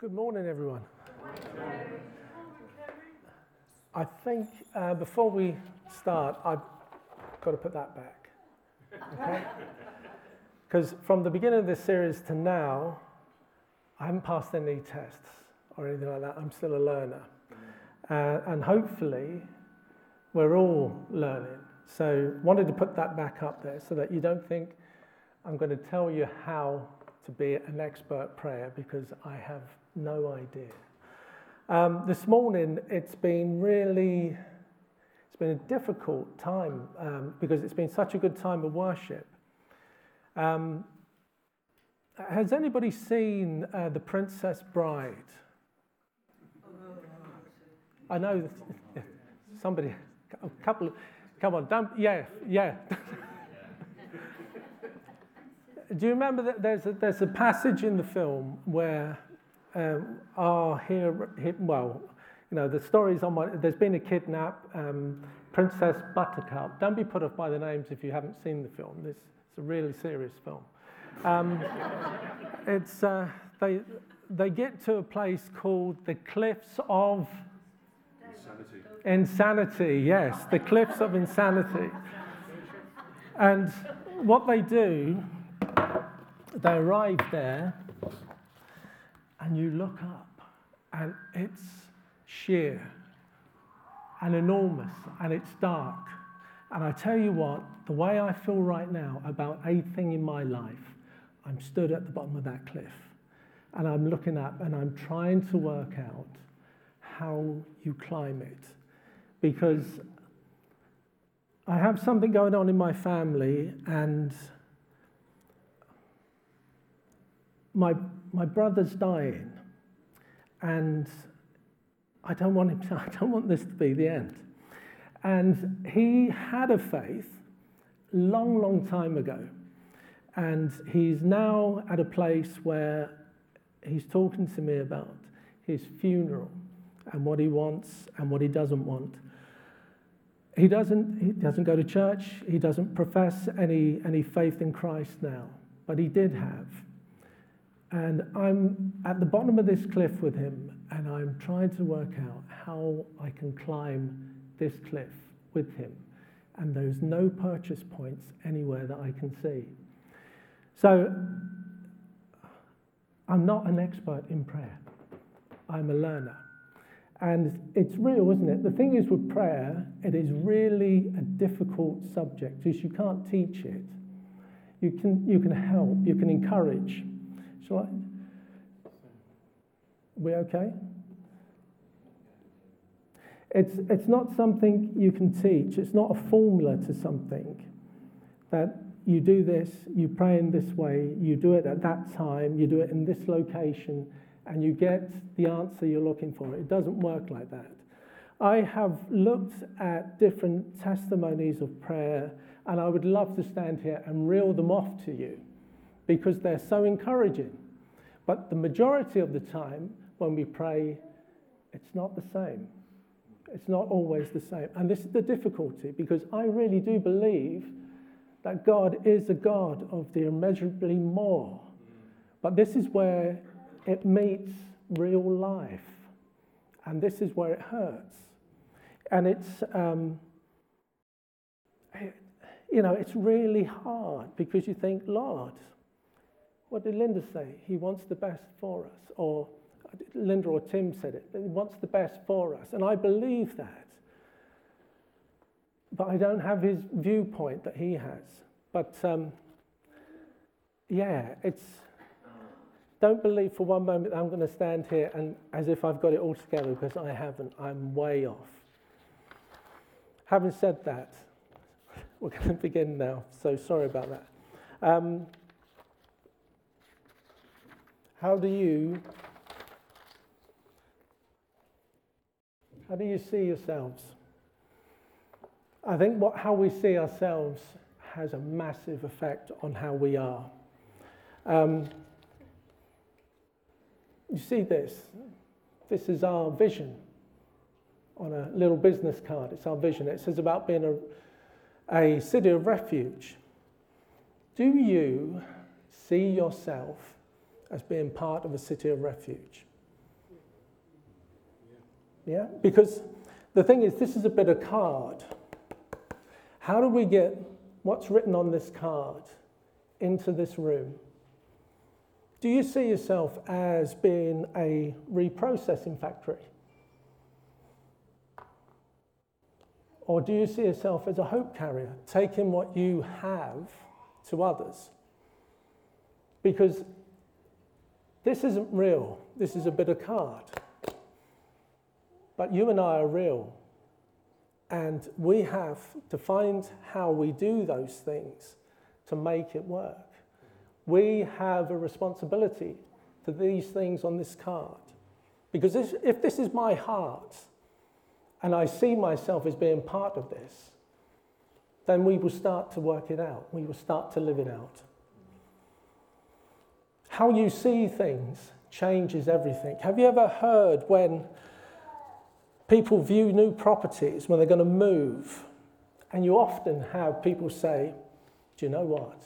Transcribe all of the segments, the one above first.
Good morning, everyone. I think uh, before we start, I've got to put that back. Okay? Because from the beginning of this series to now, I haven't passed any tests or anything like that. I'm still a learner. Uh, and hopefully, we're all learning. So, wanted to put that back up there so that you don't think I'm going to tell you how to be an expert prayer because I have no idea. Um, this morning, it's been really, it's been a difficult time um, because it's been such a good time of worship. Um, has anybody seen uh, The Princess Bride? I know somebody, a couple, come on, don't, yeah, yeah. Do you remember that there's a, there's a passage in the film where um, our hero, well, you know, the stories on my, there's been a kidnap, um, Princess Buttercup. Don't be put off by the names if you haven't seen the film. This, it's a really serious film. Um, it's, uh, they, they get to a place called the Cliffs of Insanity. Insanity, yes, the Cliffs of Insanity. And what they do, they arrive there and you look up and it's sheer and enormous and it's dark. And I tell you what, the way I feel right now about anything in my life, I'm stood at the bottom of that cliff and I'm looking up and I'm trying to work out how you climb it. Because I have something going on in my family and my, my brother's dying, and I don't want him to, I don't want this to be the end. And he had a faith long, long time ago. And he's now at a place where he's talking to me about his funeral and what he wants and what he doesn't want. He doesn't, he doesn't go to church, he doesn't profess any, any faith in Christ now, but he did have. And I'm at the bottom of this cliff with him, and I'm trying to work out how I can climb this cliff with him. And there's no purchase points anywhere that I can see. So I'm not an expert in prayer, I'm a learner. And it's real, isn't it? The thing is with prayer, it is really a difficult subject because you can't teach it. You can, you can help, you can encourage, Shall I? We okay? It's, it's not something you can teach. It's not a formula to something that you do this, you pray in this way, you do it at that time, you do it in this location, and you get the answer you're looking for. It doesn't work like that. I have looked at different testimonies of prayer, and I would love to stand here and reel them off to you because they're so encouraging. But the majority of the time, when we pray, it's not the same. It's not always the same. And this is the difficulty because I really do believe that God is a God of the immeasurably more. But this is where it meets real life. And this is where it hurts. And it's, um, it, you know, it's really hard because you think, Lord, what did Linda say? He wants the best for us. Or Linda or Tim said it. He wants the best for us. And I believe that. But I don't have his viewpoint that he has. But um, yeah, it's. Don't believe for one moment I'm going to stand here and as if I've got it all together because I haven't. I'm way off. Having said that, we're going to begin now. So sorry about that. Um, how do you how do you see yourselves? I think what how we see ourselves has a massive effect on how we are. Um, you see this? This is our vision on a little business card. It's our vision. It says about being a, a city of refuge. Do you see yourself as being part of a city of refuge. Yeah? Because the thing is, this is a bit of card. How do we get what's written on this card into this room? Do you see yourself as being a reprocessing factory? Or do you see yourself as a hope carrier, taking what you have to others? Because this isn't real, this is a bit of card. But you and I are real. And we have to find how we do those things to make it work. We have a responsibility for these things on this card. Because if, if this is my heart and I see myself as being part of this, then we will start to work it out. We will start to live it out. How you see things changes everything. Have you ever heard when people view new properties when they're going to move, and you often have people say, Do you know what?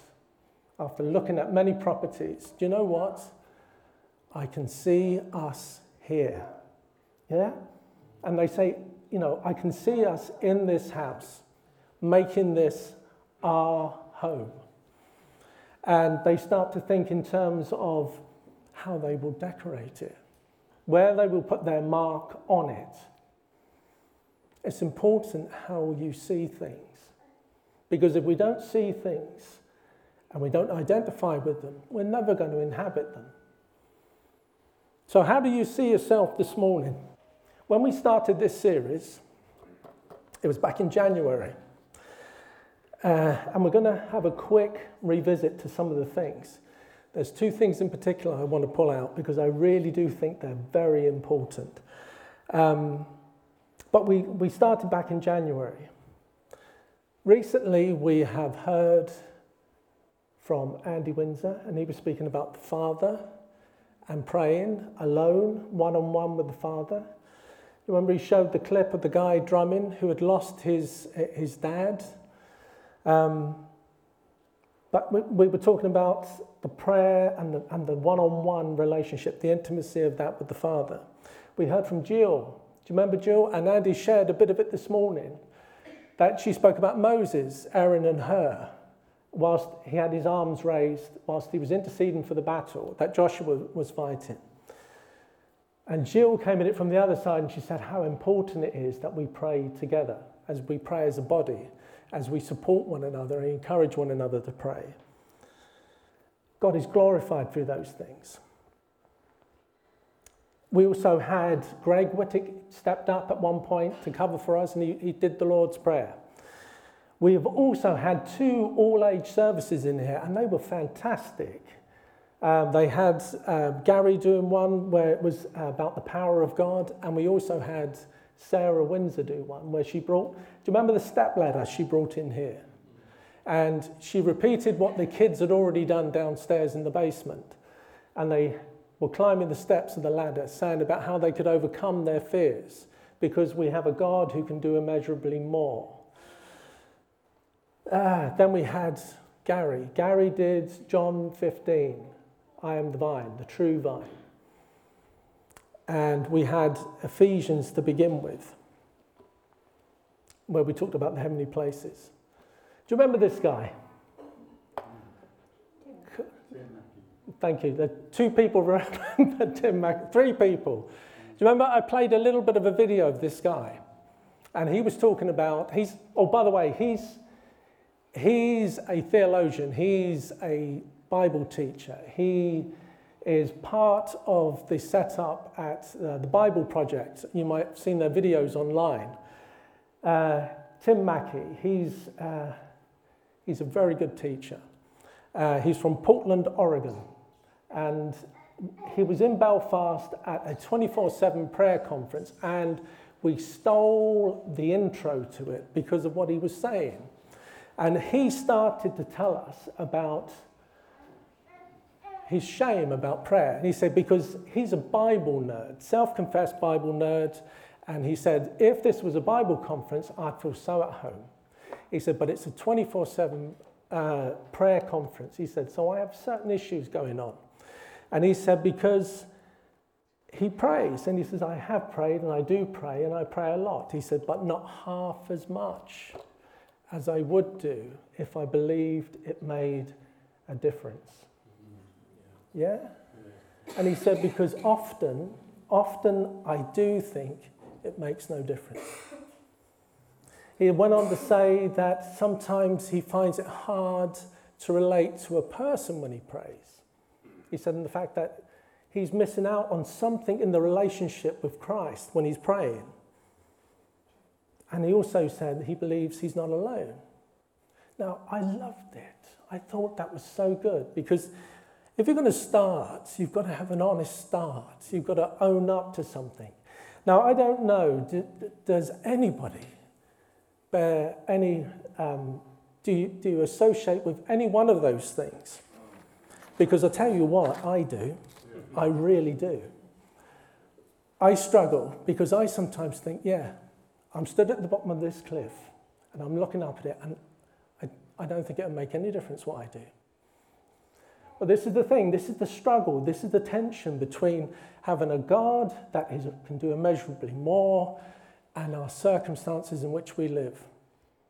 After looking at many properties, do you know what? I can see us here. Yeah? And they say, You know, I can see us in this house, making this our home. And they start to think in terms of how they will decorate it, where they will put their mark on it it's important how you see things. Because if we don't see things and we don't identify with them, we're never going to inhabit them. So, how do you see yourself this morning? When we started this series, it was back in January. Uh, and we're going to have a quick revisit to some of the things. There's two things in particular I want to pull out because I really do think they're very important. Um, but we, we started back in January. Recently, we have heard from Andy Windsor, and he was speaking about the Father and praying alone, one on one with the Father. Remember, he showed the clip of the guy drumming who had lost his, his dad. Um, but we, we, were talking about the prayer and the, and the one-on-one relationship, the intimacy of that with the Father. We heard from Jill do you remember Jill? And Andy shared a bit of it this morning that she spoke about Moses, Aaron, and Hur, whilst he had his arms raised, whilst he was interceding for the battle that Joshua was fighting. And Jill came at it from the other side and she said how important it is that we pray together, as we pray as a body, as we support one another and encourage one another to pray. God is glorified through those things. We also had Greg Whittick stepped up at one point to cover for us, and he, he did the Lord's Prayer. We have also had two all age services in here, and they were fantastic. Um, they had uh, Gary doing one where it was about the power of God, and we also had Sarah Windsor do one where she brought, do you remember the step ladder she brought in here? And she repeated what the kids had already done downstairs in the basement. And they were climbing the steps of the ladder, saying about how they could overcome their fears because we have a God who can do immeasurably more. Ah, then we had Gary. Gary did John 15, I am the vine, the true vine. And we had Ephesians to begin with, where we talked about the heavenly places. Do you remember this guy? Thank you. The two people remember Tim Mac, three people. Do you remember I played a little bit of a video of this guy? And he was talking about, he's, oh, by the way, he's, he's a theologian, he's a Bible teacher. He is part of the setup at uh, the Bible Project. You might have seen their videos online. Uh, Tim Mackie, he's, uh, he's a very good teacher. Uh, he's from Portland, Oregon and he was in Belfast at a 24 7 prayer conference, and we stole the intro to it because of what he was saying. And he started to tell us about his shame about prayer. And he said, because he's a Bible nerd, self confessed Bible nerd. And he said, if this was a Bible conference, I'd feel so at home. He said, but it's a 24 7 uh, prayer conference. He said, so I have certain issues going on. And he said, because he prays and he says, I have prayed and I do pray and I pray a lot. He said, but not half as much as I would do if I believed it made a difference. Yeah? And he said, because often, often I do think it makes no difference. He went on to say that sometimes he finds it hard to relate to a person when he prays. He said, in the fact that he's missing out on something in the relationship with Christ when he's praying. And he also said he believes he's not alone. Now, I loved it. I thought that was so good because if you're going to start, you've got to have an honest start. You've got to own up to something. Now, I don't know, does anybody bear any, um, do, you, do you associate with any one of those things? Because I tell you what, I do. I really do. I struggle because I sometimes think, yeah, I'm stood at the bottom of this cliff and I'm looking up at it and I, I don't think it'll make any difference what I do. But this is the thing, this is the struggle, this is the tension between having a God that is, can do immeasurably more and our circumstances in which we live,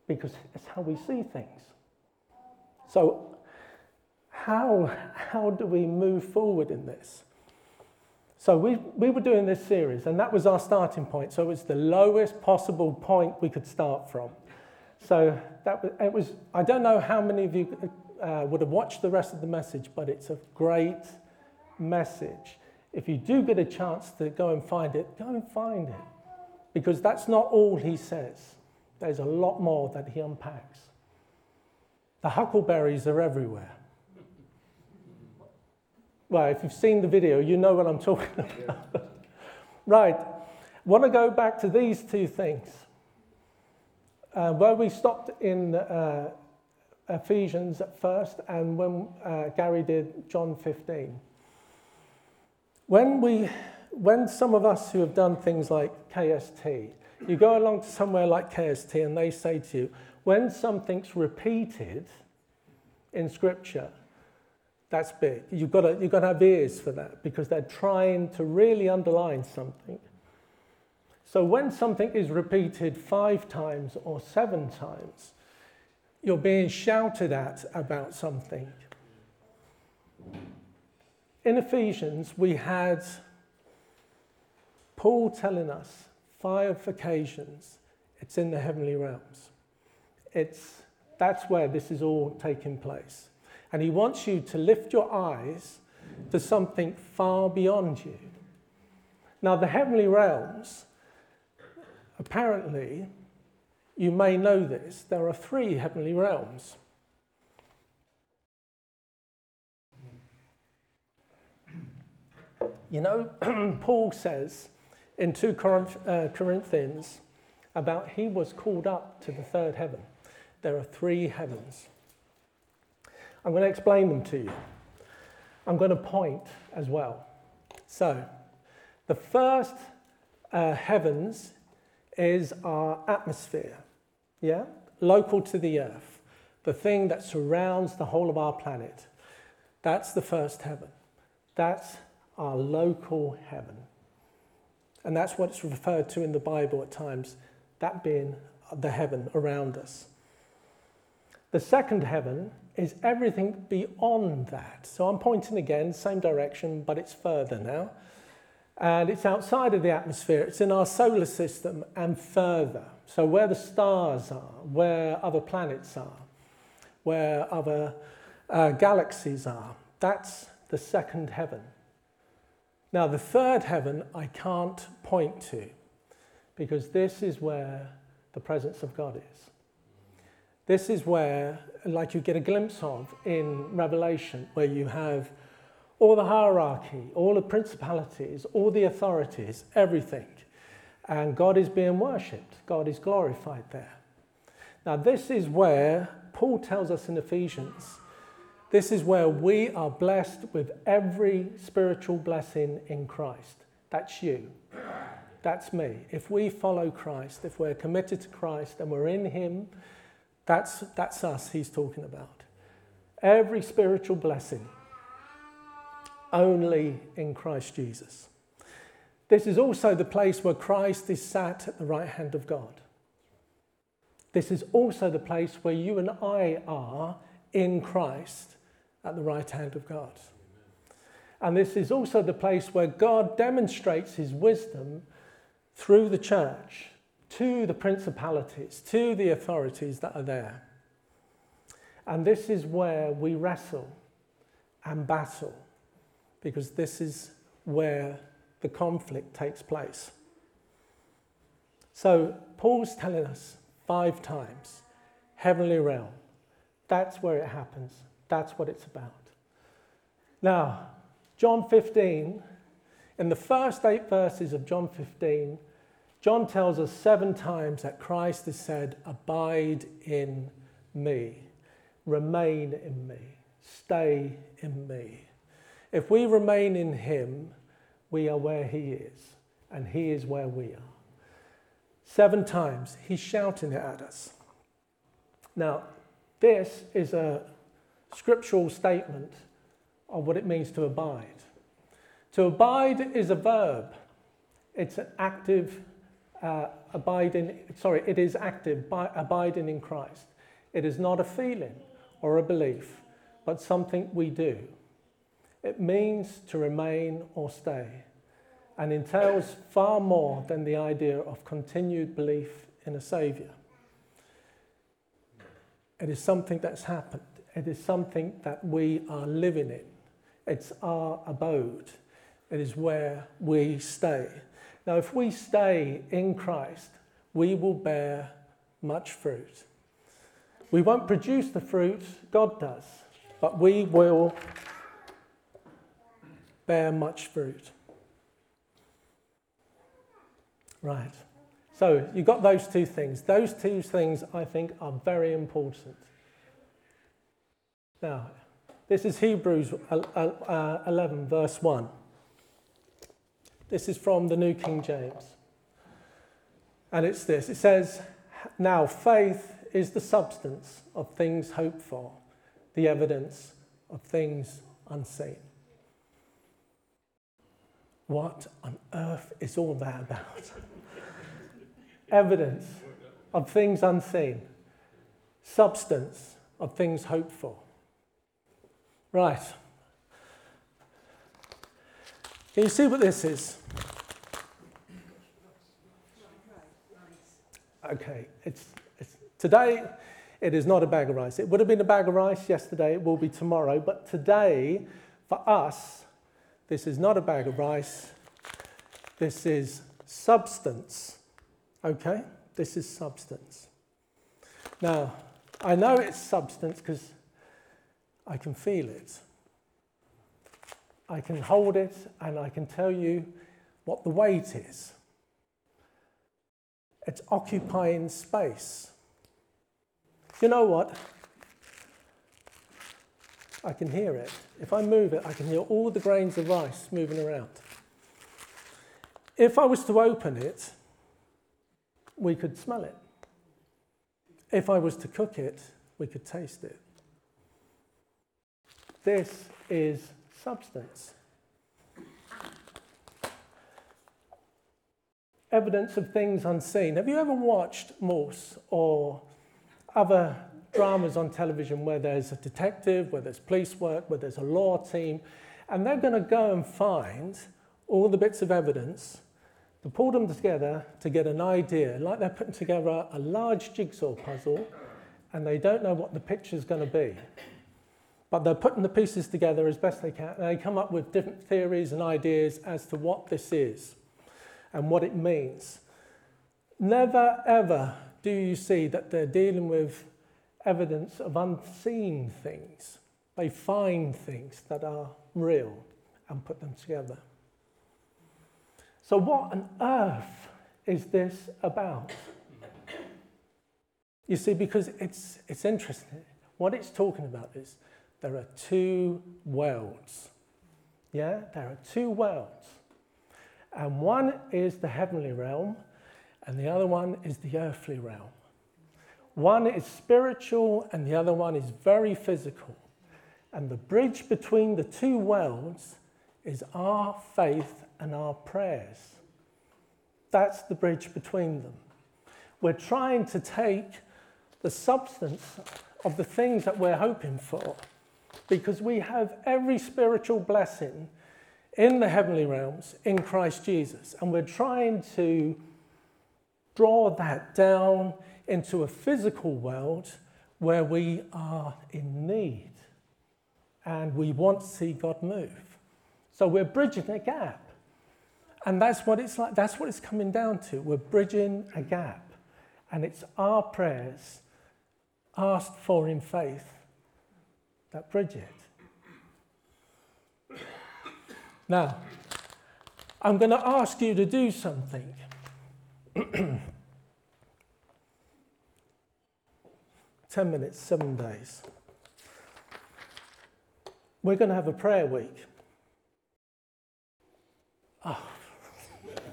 because it's how we see things. So, how, how do we move forward in this? So we, we were doing this series, and that was our starting point. So it was the lowest possible point we could start from. So that was, it was I don't know how many of you uh, would have watched the rest of the message, but it's a great message. If you do get a chance to go and find it, go and find it. Because that's not all he says, there's a lot more that he unpacks. The huckleberries are everywhere. Well, if you've seen the video, you know what I'm talking about. right. Want to go back to these two things. Uh, where we stopped in uh, Ephesians at first, and when uh, Gary did John 15. When, we, when some of us who have done things like KST, you go along to somewhere like KST and they say to you, when something's repeated in Scripture, that's big. You've got, to, you've got to have ears for that because they're trying to really underline something. So when something is repeated five times or seven times, you're being shouted at about something. In Ephesians, we had Paul telling us five occasions it's in the heavenly realms. It's, that's where this is all taking place. And he wants you to lift your eyes to something far beyond you. Now, the heavenly realms, apparently, you may know this, there are three heavenly realms. You know, Paul says in 2 uh, Corinthians about he was called up to the third heaven. There are three heavens. I'm going to explain them to you. I'm going to point as well. So, the first uh, heavens is our atmosphere, yeah? Local to the earth, the thing that surrounds the whole of our planet. That's the first heaven. That's our local heaven. And that's what it's referred to in the Bible at times, that being the heaven around us. The second heaven is everything beyond that. So I'm pointing again, same direction, but it's further now. And it's outside of the atmosphere, it's in our solar system and further. So, where the stars are, where other planets are, where other uh, galaxies are, that's the second heaven. Now, the third heaven I can't point to because this is where the presence of God is. This is where, like you get a glimpse of in Revelation, where you have all the hierarchy, all the principalities, all the authorities, everything. And God is being worshipped, God is glorified there. Now, this is where Paul tells us in Ephesians this is where we are blessed with every spiritual blessing in Christ. That's you. That's me. If we follow Christ, if we're committed to Christ and we're in Him, that's, that's us he's talking about. Every spiritual blessing only in Christ Jesus. This is also the place where Christ is sat at the right hand of God. This is also the place where you and I are in Christ at the right hand of God. And this is also the place where God demonstrates his wisdom through the church to the principalities, to the authorities that are there. And this is where we wrestle and battle, because this is where the conflict takes place. So, Paul's telling us five times heavenly realm. That's where it happens, that's what it's about. Now, John 15, in the first eight verses of John 15, John tells us seven times that Christ has said, Abide in me, remain in me, stay in me. If we remain in him, we are where he is, and he is where we are. Seven times, he's shouting it at us. Now, this is a scriptural statement of what it means to abide. To abide is a verb, it's an active uh, abiding, sorry, it is active, by, abiding in Christ. It is not a feeling or a belief, but something we do. It means to remain or stay and entails far more than the idea of continued belief in a Saviour. It is something that's happened, it is something that we are living in, it's our abode, it is where we stay. Now, if we stay in Christ, we will bear much fruit. We won't produce the fruit, God does, but we will bear much fruit. Right. So you've got those two things. Those two things, I think, are very important. Now, this is Hebrews uh, uh, 11, verse 1. This is from the New King James. And it's this it says, Now faith is the substance of things hoped for, the evidence of things unseen. What on earth is all that about? evidence of things unseen, substance of things hoped for. Right. Can you see what this is? Okay, it's, it's, today it is not a bag of rice. It would have been a bag of rice yesterday, it will be tomorrow, but today, for us, this is not a bag of rice, this is substance. Okay, this is substance. Now, I know it's substance because I can feel it. I can hold it and I can tell you what the weight is. It's occupying space. You know what? I can hear it. If I move it, I can hear all the grains of rice moving around. If I was to open it, we could smell it. If I was to cook it, we could taste it. This is substance. Evidence of things unseen. Have you ever watched Morse or other dramas on television where there's a detective, where there's police work, where there's a law team, and they're going to go and find all the bits of evidence to pull them together to get an idea, like they're putting together a large jigsaw puzzle and they don't know what the picture's going to be but they're putting the pieces together as best they can. And they come up with different theories and ideas as to what this is and what it means. Never ever do you see that they're dealing with evidence of unseen things. They find things that are real and put them together. So, what on earth is this about? You see, because it's, it's interesting. What it's talking about is there are two worlds. Yeah, there are two worlds. And one is the heavenly realm, and the other one is the earthly realm. One is spiritual, and the other one is very physical. And the bridge between the two worlds is our faith and our prayers. That's the bridge between them. We're trying to take the substance of the things that we're hoping for because we have every spiritual blessing in the heavenly realms in Christ Jesus. And we're trying to draw that down into a physical world where we are in need and we want to see God move. So we're bridging a gap. And that's what it's like, that's what it's coming down to. We're bridging a gap. And it's our prayers asked for in faith that bridge it. Now, I'm going to ask you to do something. Ten minutes, seven days. We're going to have a prayer week. Oh.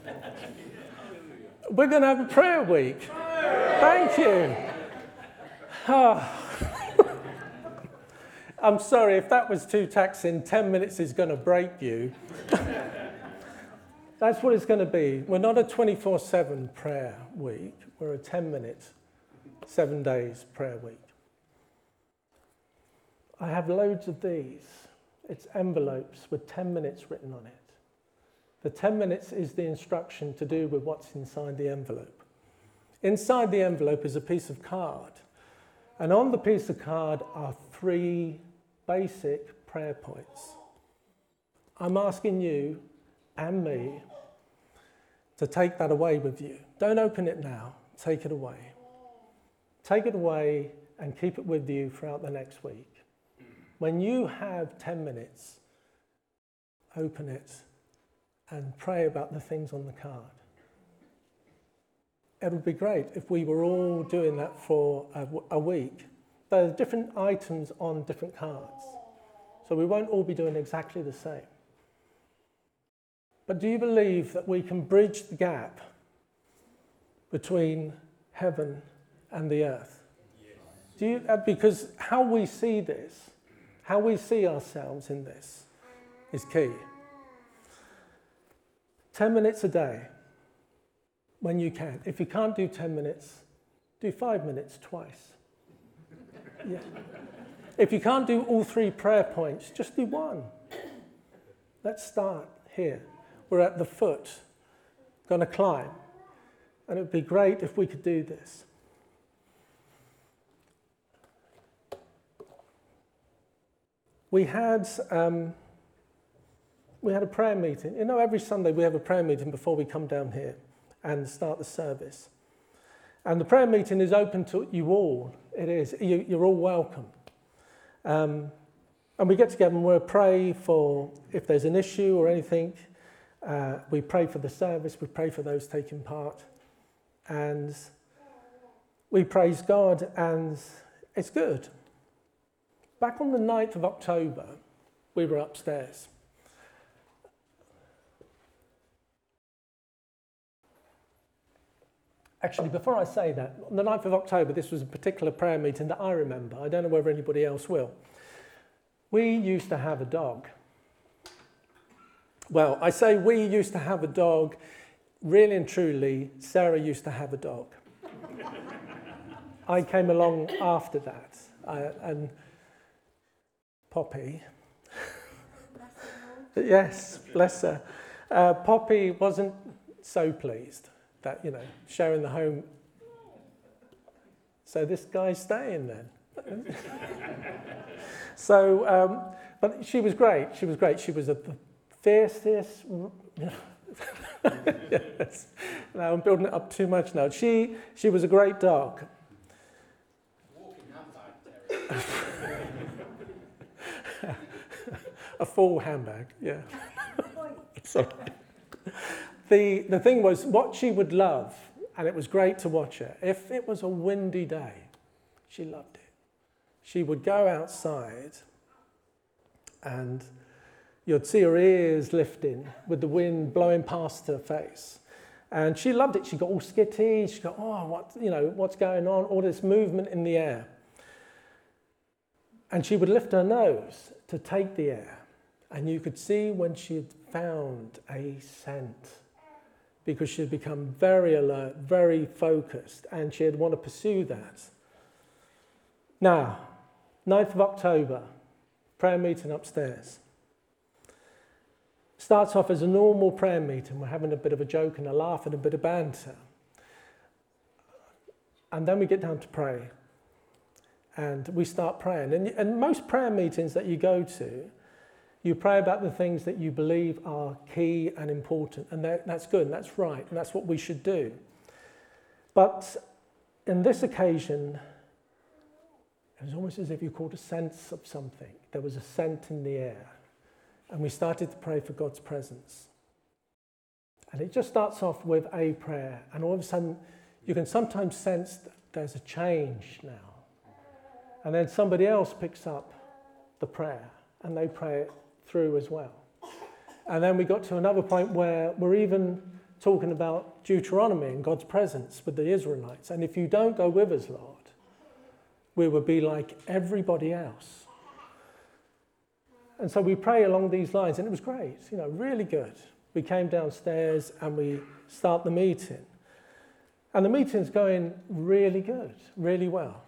We're going to have a prayer week. Thank you. Oh. I'm sorry if that was too taxing. 10 minutes is going to break you. That's what it's going to be. We're not a 24 7 prayer week, we're a 10 minute, seven days prayer week. I have loads of these. It's envelopes with 10 minutes written on it. The 10 minutes is the instruction to do with what's inside the envelope. Inside the envelope is a piece of card. And on the piece of card are three basic prayer points. I'm asking you and me to take that away with you. Don't open it now, take it away. Take it away and keep it with you throughout the next week. When you have 10 minutes, open it and pray about the things on the card. It would be great if we were all doing that for a, a week there are different items on different cards. So we won't all be doing exactly the same. But do you believe that we can bridge the gap between heaven and the earth? Do you, uh, because how we see this, how we see ourselves in this, is key. 10 minutes a day when you can. If you can't do 10 minutes, do five minutes twice. Yeah. If you can't do all three prayer points, just do one. Let's start here. We're at the foot, going to climb. And it would be great if we could do this. We had, um, we had a prayer meeting. You know, every Sunday we have a prayer meeting before we come down here and start the service. And the prayer meeting is open to you all. It is. You, you're all welcome. Um, and we get together and we pray for if there's an issue or anything. Uh, we pray for the service, we pray for those taking part. And we praise God, and it's good. Back on the 9th of October, we were upstairs. Actually, before I say that, on the 9th of October, this was a particular prayer meeting that I remember. I don't know whether anybody else will. We used to have a dog. Well, I say we used to have a dog. Really and truly, Sarah used to have a dog. I came along after that. I, and Poppy. yes, bless her. Uh, Poppy wasn't so pleased that, you know, sharing the home. So this guy's staying then. so, um, but she was great. She was great. She was a, the fiercest. yes. Now I'm building it up too much now. She, she was a great dog. A full handbag, yeah. Sorry the, the thing was, what she would love, and it was great to watch her, if it was a windy day, she loved it. She would go outside and you'd see her ears lifting with the wind blowing past her face. And she loved it. She got all skitty. She got, oh, what, you know, what's going on? All this movement in the air. And she would lift her nose to take the air. And you could see when she had found a scent because she had become very alert, very focused, and she had want to pursue that. Now, 9th of October, prayer meeting upstairs. Starts off as a normal prayer meeting. We're having a bit of a joke and a laugh and a bit of banter. And then we get down to pray. And we start praying. And, and most prayer meetings that you go to, you pray about the things that you believe are key and important. And that, that's good and that's right. And that's what we should do. But in this occasion, it was almost as if you caught a sense of something. There was a scent in the air. And we started to pray for God's presence. And it just starts off with a prayer. And all of a sudden, you can sometimes sense that there's a change now. And then somebody else picks up the prayer and they pray it through as well. And then we got to another point where we're even talking about Deuteronomy and God's presence with the Israelites. And if you don't go with us, Lord, we will be like everybody else. And so we pray along these lines, and it was great, you know, really good. We came downstairs and we start the meeting. And the meeting's going really good, really well.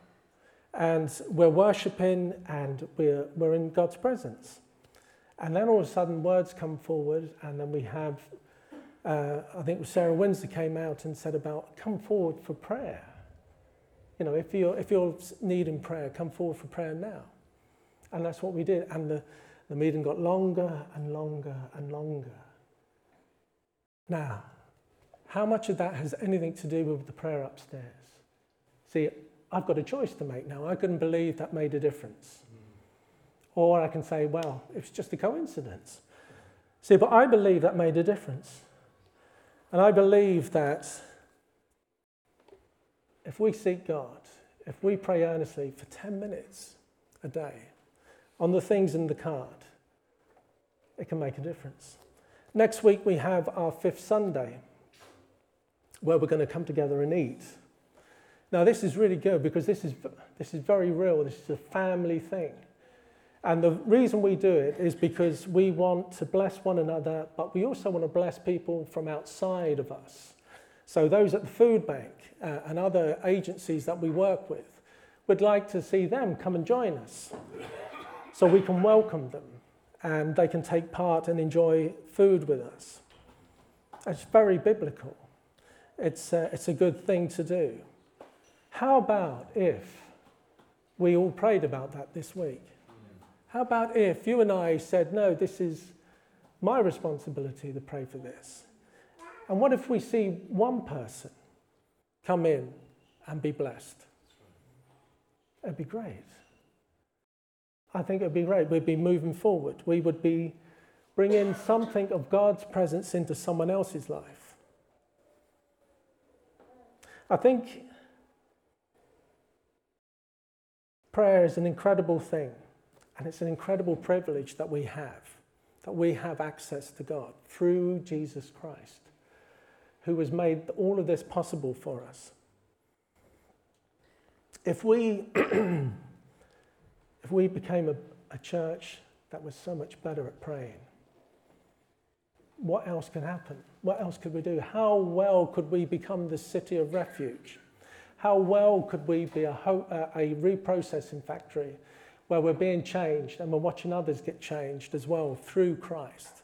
And we're worshipping and we're, we're in God's presence. And then all of a sudden, words come forward, and then we have, uh, I think Sarah Windsor came out and said about, come forward for prayer. You know, if you're, if you're needing prayer, come forward for prayer now. And that's what we did. And the, the meeting got longer and longer and longer. Now, how much of that has anything to do with the prayer upstairs? See, I've got a choice to make now. I couldn't believe that made a difference. Or I can say, well, it's just a coincidence. See, but I believe that made a difference. And I believe that if we seek God, if we pray earnestly for 10 minutes a day on the things in the card, it can make a difference. Next week, we have our fifth Sunday where we're going to come together and eat. Now, this is really good because this is, this is very real. This is a family thing. And the reason we do it is because we want to bless one another, but we also want to bless people from outside of us. So, those at the food bank uh, and other agencies that we work with, would like to see them come and join us so we can welcome them and they can take part and enjoy food with us. It's very biblical. It's a, it's a good thing to do. How about if we all prayed about that this week? How about if you and I said, no, this is my responsibility to pray for this? And what if we see one person come in and be blessed? It'd be great. I think it'd be great. We'd be moving forward. We would be bringing something of God's presence into someone else's life. I think prayer is an incredible thing, and it's an incredible privilege that we have, that we have access to God through Jesus Christ who has made all of this possible for us. If we, if we became a, a church that was so much better at praying, what else can happen? What else could we do? How well could we become the city of refuge? How well could we be a, ho- a reprocessing factory where we're being changed and we're watching others get changed as well through Christ?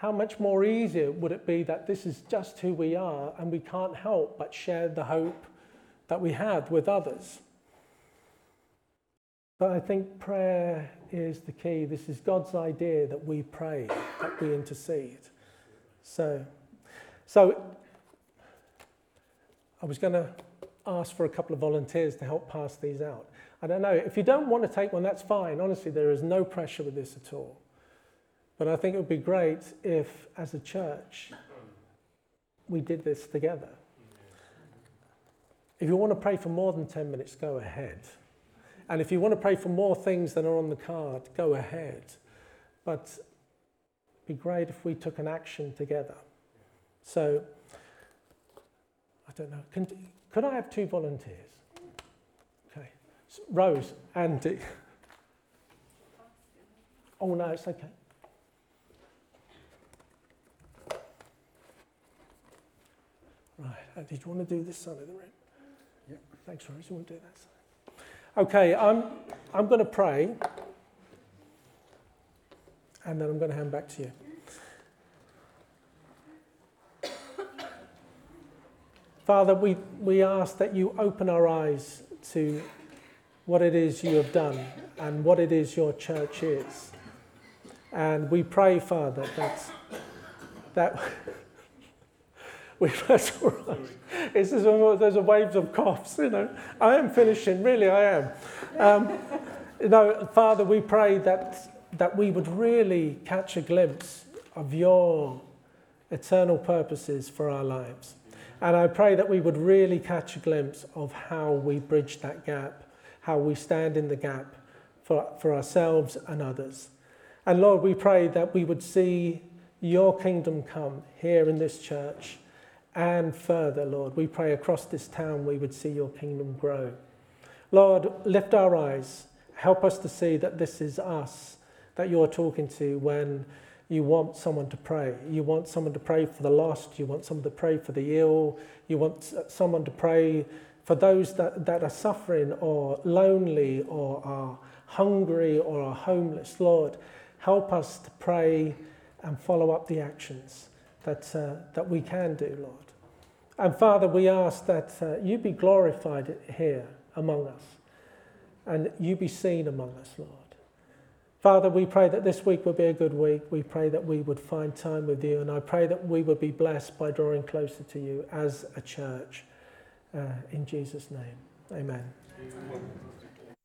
how much more easier would it be that this is just who we are and we can't help but share the hope that we have with others? But I think prayer is the key. This is God's idea that we pray, that we intercede. So, so I was going to ask for a couple of volunteers to help pass these out. I don't know. If you don't want to take one, that's fine. Honestly, there is no pressure with this at all. But I think it would be great if, as a church, we did this together. If you want to pray for more than 10 minutes, go ahead. And if you want to pray for more things than are on the card, go ahead. But it'd be great if we took an action together. So, I don't know. Can, could I have two volunteers? Rose, Andy. Oh, no, it's okay. Right. Uh, did you want to do this side of the room? Yeah. Thanks, Rose. You want to do that side? Okay, I'm, I'm going to pray and then I'm going to hand back to you. Father, we, we ask that you open our eyes to what it is you have done and what it is your church is. And we pray, Father, that, that we, that's all right. It's just, there's a waves of coughs, you know. I am finishing, really, I am. Um, you know, Father, we pray that, that we would really catch a glimpse of your eternal purposes for our lives. And I pray that we would really catch a glimpse of how we bridge that gap, how we stand in the gap for, for ourselves and others. And Lord, we pray that we would see your kingdom come here in this church and further, Lord. We pray across this town we would see your kingdom grow. Lord, lift our eyes. Help us to see that this is us that you're talking to when you want someone to pray. You want someone to pray for the lost. You want someone to pray for the ill. You want someone to pray for those that, that are suffering or lonely or are hungry or are homeless. Lord, help us to pray and follow up the actions that, uh, that we can do, Lord. And Father, we ask that uh, you be glorified here among us and you be seen among us, Lord. Father, we pray that this week would be a good week. We pray that we would find time with you, and I pray that we would be blessed by drawing closer to you as a church. Uh, in Jesus' name, amen. amen.